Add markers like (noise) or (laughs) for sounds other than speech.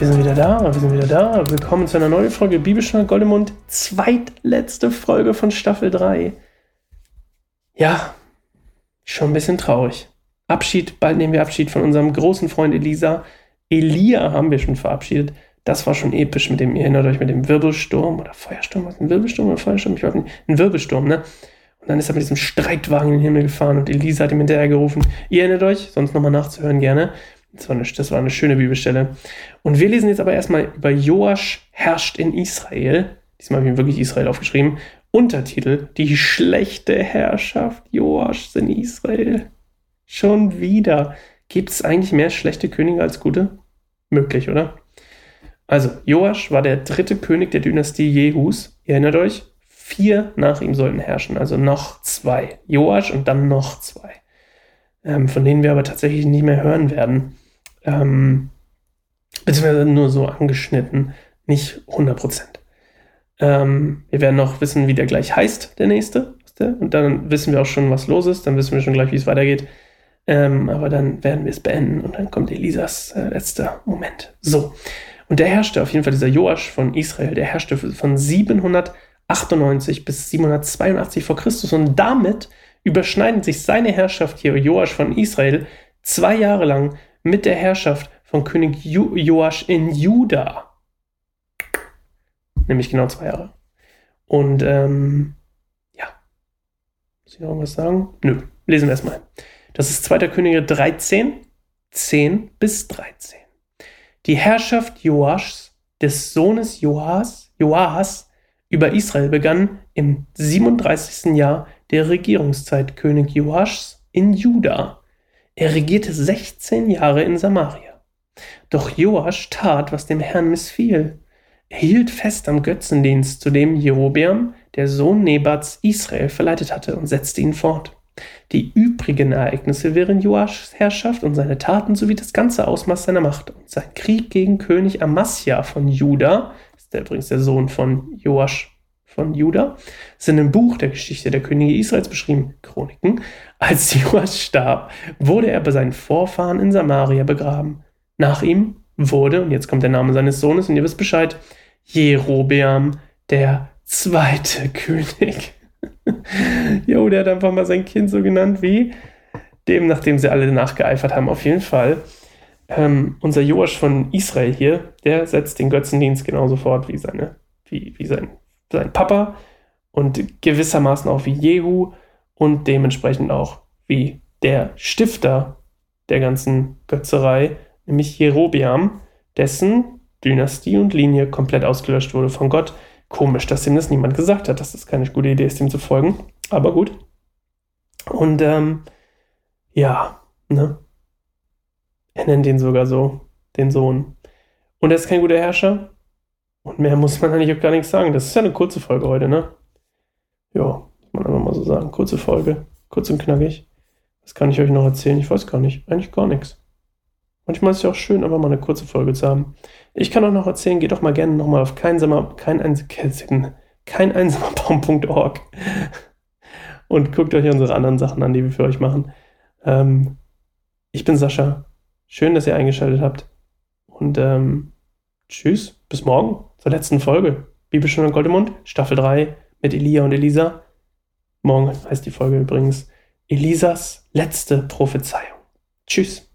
Wir sind wieder da, wir sind wieder da. Willkommen zu einer neuen Folge Bibelstunde Goldemund. Zweitletzte Folge von Staffel 3. Ja, schon ein bisschen traurig. Abschied, bald nehmen wir Abschied von unserem großen Freund Elisa. Elia haben wir schon verabschiedet. Das war schon episch mit dem, ihr erinnert euch, mit dem Wirbelsturm oder Feuersturm, was ein Wirbelsturm oder Feuersturm? Ich weiß nicht. Ein Wirbelsturm, ne? Und dann ist er mit diesem Streitwagen in den Himmel gefahren und Elisa hat ihm hinterher gerufen. Ihr erinnert euch, sonst nochmal nachzuhören gerne. Das war, eine, das war eine schöne Bibelstelle. Und wir lesen jetzt aber erstmal über Joasch herrscht in Israel. Diesmal habe ich wirklich Israel aufgeschrieben. Untertitel: Die schlechte Herrschaft Joaschs in Israel. Schon wieder. Gibt es eigentlich mehr schlechte Könige als gute? Möglich, oder? Also, Joasch war der dritte König der Dynastie Jehus. Ihr erinnert euch? Vier nach ihm sollten herrschen, also noch zwei. Joasch und dann noch zwei. Ähm, von denen wir aber tatsächlich nicht mehr hören werden ähm, beziehungsweise nur so angeschnitten, nicht 100% Ähm, wir werden noch wissen, wie der gleich heißt, der nächste. Und dann wissen wir auch schon, was los ist. Dann wissen wir schon gleich, wie es weitergeht. Ähm, aber dann werden wir es beenden und dann kommt Elisas äh, letzter Moment. So. Und der herrschte auf jeden Fall, dieser Joasch von Israel, der herrschte von 798 bis 782 vor Christus. Und damit überschneiden sich seine Herrschaft hier, Joasch von Israel, zwei Jahre lang mit der Herrschaft von König jo Joasch in Juda. Nämlich genau zwei Jahre. Und ähm, ja. Muss ich noch was sagen? Nö, lesen wir erstmal. Das ist 2. Könige 13, 10 bis 13. Die Herrschaft Joaschs, des Sohnes Joas, Joas über Israel begann im 37. Jahr der Regierungszeit König Joaschs in Juda er regierte 16 Jahre in Samaria. Doch Joasch tat, was dem Herrn missfiel. Er hielt fest am Götzendienst, zu dem Jerobeam, der Sohn Nebats, Israel verleitet hatte, und setzte ihn fort. Die übrigen Ereignisse während Joaschs Herrschaft und seine Taten sowie das ganze Ausmaß seiner Macht und sein Krieg gegen König Amasja von Juda, ist der übrigens der Sohn von Joasch von Juda, sind im Buch der Geschichte der Könige Israels beschrieben, Chroniken. Als (laughs) Joas starb, wurde er bei seinen Vorfahren in Samaria begraben. Nach ihm wurde, und jetzt kommt der Name seines Sohnes, und ihr wisst Bescheid, Jerobeam, der zweite (laughs) König. jo, der hat einfach mal sein Kind so genannt wie dem, nachdem sie alle nachgeeifert haben, auf jeden Fall. Ähm, unser Joasch von Israel hier, der setzt den Götzendienst genauso fort wie seine, wie, wie sein sein Papa und gewissermaßen auch wie Jehu und dementsprechend auch wie der Stifter der ganzen Götzerei, nämlich Jerobeam, dessen Dynastie und Linie komplett ausgelöscht wurde von Gott. Komisch, dass ihm das niemand gesagt hat, dass das keine gute Idee ist, ihm zu folgen. Aber gut. Und ähm, ja, ne? Er nennt ihn sogar so, den Sohn. Und er ist kein guter Herrscher. Und mehr muss man eigentlich auch gar nichts sagen. Das ist ja eine kurze Folge heute, ne? Ja, muss man einfach mal so sagen. Kurze Folge. Kurz und knackig. Was kann ich euch noch erzählen? Ich weiß gar nicht. Eigentlich gar nichts. Manchmal ist es ja auch schön, aber mal eine kurze Folge zu haben. Ich kann auch noch erzählen, geht doch mal gerne nochmal auf keinsamer, kein, kein einsamerbaum.org (laughs) und guckt euch unsere anderen Sachen an, die wir für euch machen. Ähm, ich bin Sascha. Schön, dass ihr eingeschaltet habt. Und ähm, tschüss, bis morgen zur letzten Folge. Bibelstunde Goldemund, Staffel 3 mit Elia und Elisa. Morgen heißt die Folge übrigens Elisas letzte Prophezeiung. Tschüss.